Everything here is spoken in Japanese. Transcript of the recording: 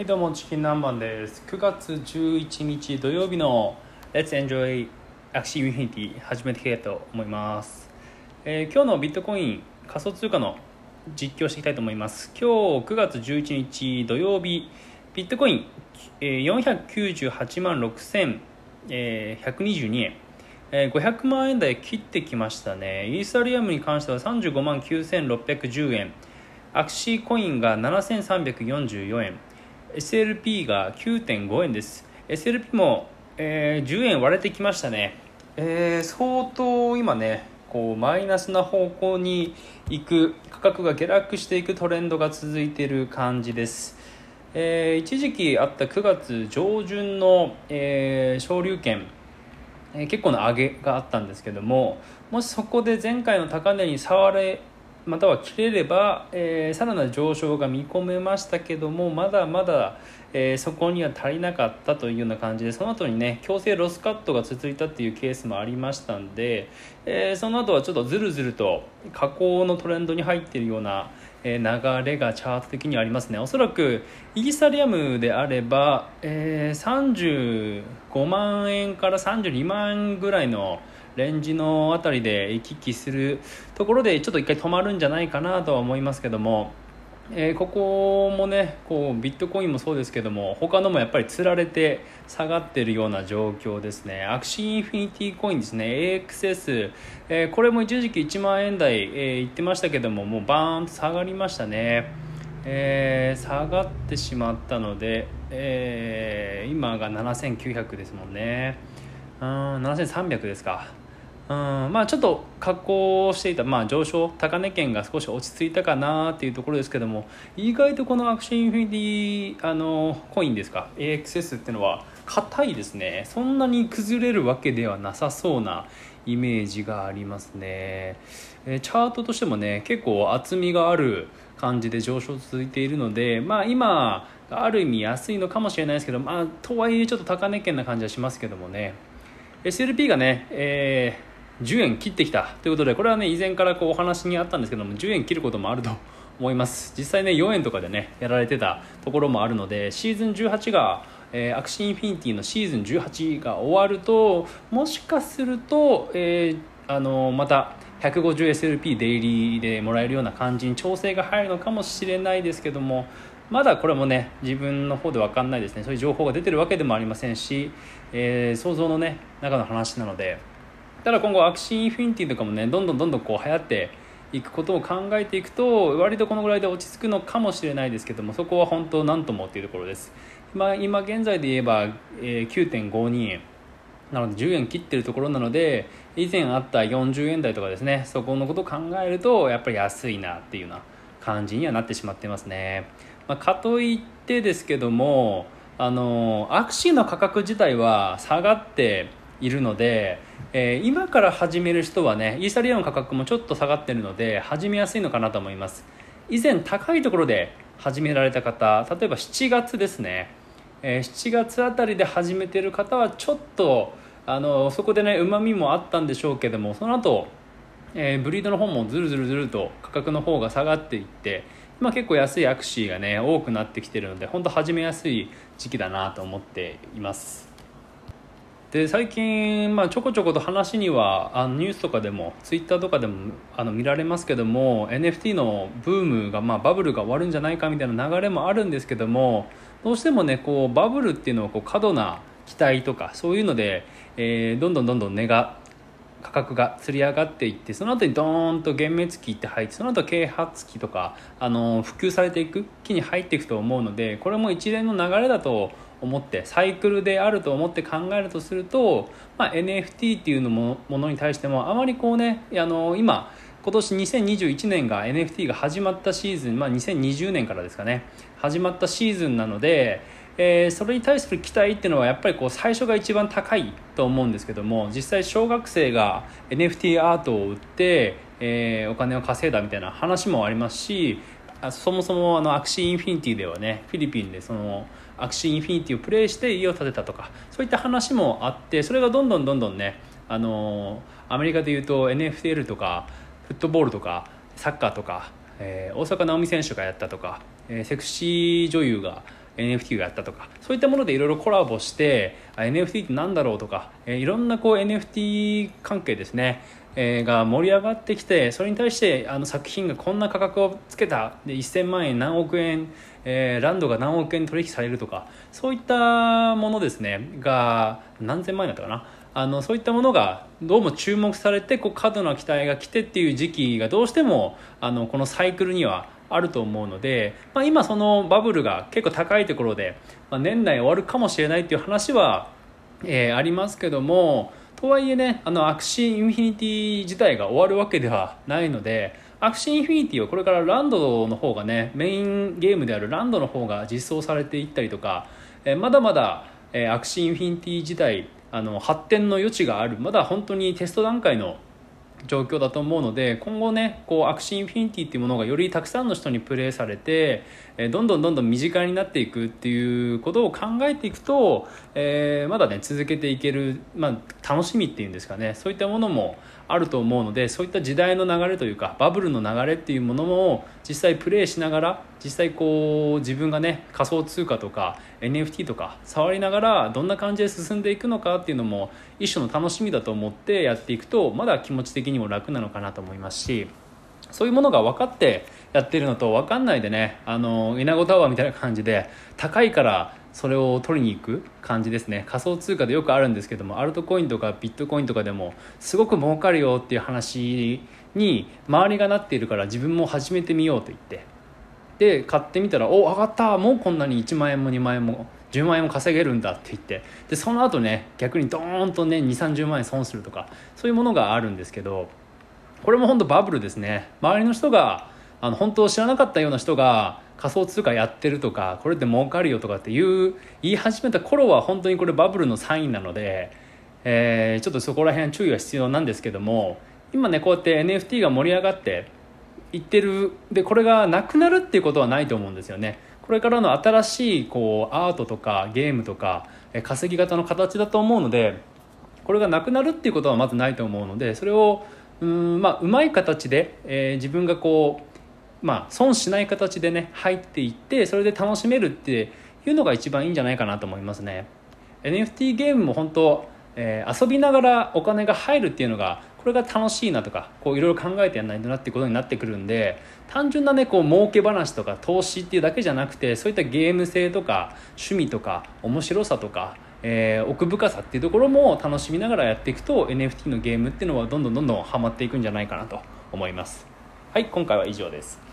はいどうもチキン南蛮です。9月11日土曜日の Let's Enjoy Axie Infinity 始めていきたいと思います、えー今日のビットコイン仮想通貨の実況していきたいと思います。今日9月11日土曜日ビットコイン、えー498万6122円。えー500万円台切ってきましたね。イーサリアムに関しては35万9610円アクシーコインが7344円。SLP が9.5円です。SLP も、えー10円割れてきましたね、えー相当今ねこうマイナスな方向に行く価格が下落していくトレンドが続いている感じです。えー一時期あった9月上旬の、えー昇竜拳えー結構な上げがあったんですけどももしそこで前回の高値に触れまたは切れれば、えーさらなる上昇が見込めましたけどもまだまだ、えーそこには足りなかったというような感じでその後にね強制ロスカットが続いたっていうケースもありましたんで、えーその後はちょっとずるずると下降のトレンドに入っているようなえー流れがチャート的にはありますね。おそらくイーサリアムであれば、えー35万円から32万円ぐらいのレンジのあたりで行き来するところでちょっと一回止まるんじゃないかなとは思いますけども、えーここもねこうビットコインもそうですけども他のもやっぱりつられて下がってるような状況ですね。アクシーインフィニティコインですね。AXS、えーこれも一時期1万円台、えー言ってましたけどももうバーンと下がりましたね、えー下がってしまったので、えー今が7900ですもんね。うん7300ですか。うんまあちょっと下降していた、まあ、上昇高値圏が少し落ち着いたかなっていうところですけども意外とこのアクションインフィニティあのコインですか AXS っていうのは硬いですね。そんなに崩れるわけではなさそうなイメージがありますね、えチャートとしてもね結構厚みがある感じで上昇続いているのでまあ今ある意味安いのかもしれないですけどまあとはいえちょっと高値圏な感じはしますけどもね。SLP がね、えー10円切ってきた。ということでこれはね以前からこうお話にあったんですけども10円切ることもあると思います。実際ね4円とかでねやられてたところもあるのでシーズン18が、えー Axie Infinity のシーズン18が終わるともしかすると、えーあのまた 150SLP デイリーでもらえるような感じに調整が入るのかもしれないですけどもまだこれもね自分の方で分かんないですね。そういう情報が出てるわけでもありませんし、えー想像のね中の話なので。ただ今後 Axie Infinity とかもねどんどんどんどんこう流行っていくことを考えていくと割とこのぐらいで落ち着くのかもしれないですけどもそこは本当何ともっていうところです。今今現在で言えば、え9.52円。なので10円切ってるところなので以前あった40円台とかですねそこのことを考えるとやっぱり安いなっていうような感じにはなってしまってますね、まあ、かといってですけどもあのアクシーの価格自体は下がっているので、えー今から始める人はねイーサリアムの価格もちょっと下がってるので始めやすいのかなと思います。以前高いところで始められた方例えば7月ですね。えー7月あたりで始めてる方はちょっとあのそこでねうまみもあったんでしょうけどもその後、えーブリードの方もずるずるずると価格の方が下がっていって今結構安いアクシーがね多くなってきてるので本当始めやすい時期だなと思っています。で最近、まあ、ちょこちょこと話にはあのニュースとかでもツイッターとかでもあの見られますけども NFT のブームが、まあ、バブルが終わるんじゃないかみたいな流れもあるんですけどもどうしてもねこうバブルっていうのはこう過度な期待とかそういうので、えーどんどんどんどん値が価格がつり上がっていってその後にドーンと幻滅期って入ってその後啓発期とかあの普及されていく期に入っていくと思うのでこれも一連の流れだと思ってサイクルであると思って考えるとすると、まあ、NFT っていうのもものに対してもあまりこうねあの今今年2021年が NFT が始まったシーズン、まあ、2020年からですかね。始まったシーズンなので、えーそれに対する期待っていうのはやっぱりこう最初が一番高いと思うんですけども実際小学生が NFT アートを売って、えーお金を稼いだみたいな話もありますしそもそもあの Axie Infinity ではねフィリピンでその Axie Infinity をプレイして家を建てたとかそういった話もあってそれがどんどんどんどんねあのアメリカでいうと NFL とかフットボールとかサッカーとか、えー大坂なおみ選手がやったとか、えーセクシー女優が、NFT をやったとかそういったものでいろいろコラボして NFT って何だろうとか、えー、いろんなこう NFT 関係ですねえ、が盛り上がってきてそれに対してあの作品がこんな価格をつけたで1000万円何億円、えー、ランドが何億円取引されるとかそういったものですねが何千万円だったかなあのそういったものがどうも注目されてこう過度な期待が来てっていう時期がどうしてもあのこのサイクルにはあると思うので、まあ、今そのバブルが結構高いところで、まあ、年内終わるかもしれないっていう話は、えー、ありますけどもとはいえねあの Axie Infinity 自体が終わるわけではないので Axie Infinity はこれからランドの方がねメインゲームであるランドの方が実装されていったりとか、えー、まだまだ、えー、 Axie Infinity 自体あの発展の余地がある。まだ本当にテスト段階の状況だと思うので今後ねこう Axie Infinity っていうものがよりたくさんの人にプレイされて、どんどんどんどん身近になっていくっていうことを考えていくと、えー、まだね続けていける、まあ、楽しみっていうんですかね。そういったものもあると思うのでそういった時代の流れというかバブルの流れっていうものも実際プレイしながら実際こう自分がね仮想通貨とか NFT とか触りながらどんな感じで進んでいくのかっていうのも一種の楽しみだと思ってやっていくとまだ気持ち的にも楽なのかなと思いますしそういうものが分かってやってるのと分かんないでねあの稲子タワーみたいな感じで高いからそれを取りに行く感じですね。仮想通貨でよくあるんですけどもアルトコインとかビットコインとかでもすごく儲かるよっていう話に周りがなっているから自分も始めてみようと言って。で買ってみたらお上がった！もうこんなに1万円も2万円も10万円も稼げるんだって言って。でその後ね逆にドーンとね2 3 0万円損するとかそういうものがあるんですけどこれも本当バブルですね。周りの人があの本当知らなかったような人が仮想通貨やってるとかこれって儲かるよとかっていう言い始めた頃は本当にこれバブルのサインなので、えー、ちょっとそこら辺注意は必要なんですけども今ねこうやって NFT が盛り上がっていってるでこれがなくなるっていうことはないと思うんですよね。これからの新しいこうアートとかゲームとか稼ぎ方の形だと思うのでこれがなくなるっていうことはまずないと思うのでそれをうんまあうまい形で、えー、自分がこうまあ、損しない形でね入っていってそれで楽しめるっていうのが一番いいんじゃないかなと思いますね。NFT ゲームも本当、えー、遊びながらお金が入るっていうのがこれが楽しいなとかこういろいろ考えてやらないとなってことになってくるんで単純なねこう儲け話とか投資っていうだけじゃなくてそういったゲーム性とか趣味とか面白さとかえー、奥深さっていうところも楽しみながらやっていくと NFT のゲームっていうのはどんどんどんどんハマっていくんじゃないかなと思います。はい今回は以上です。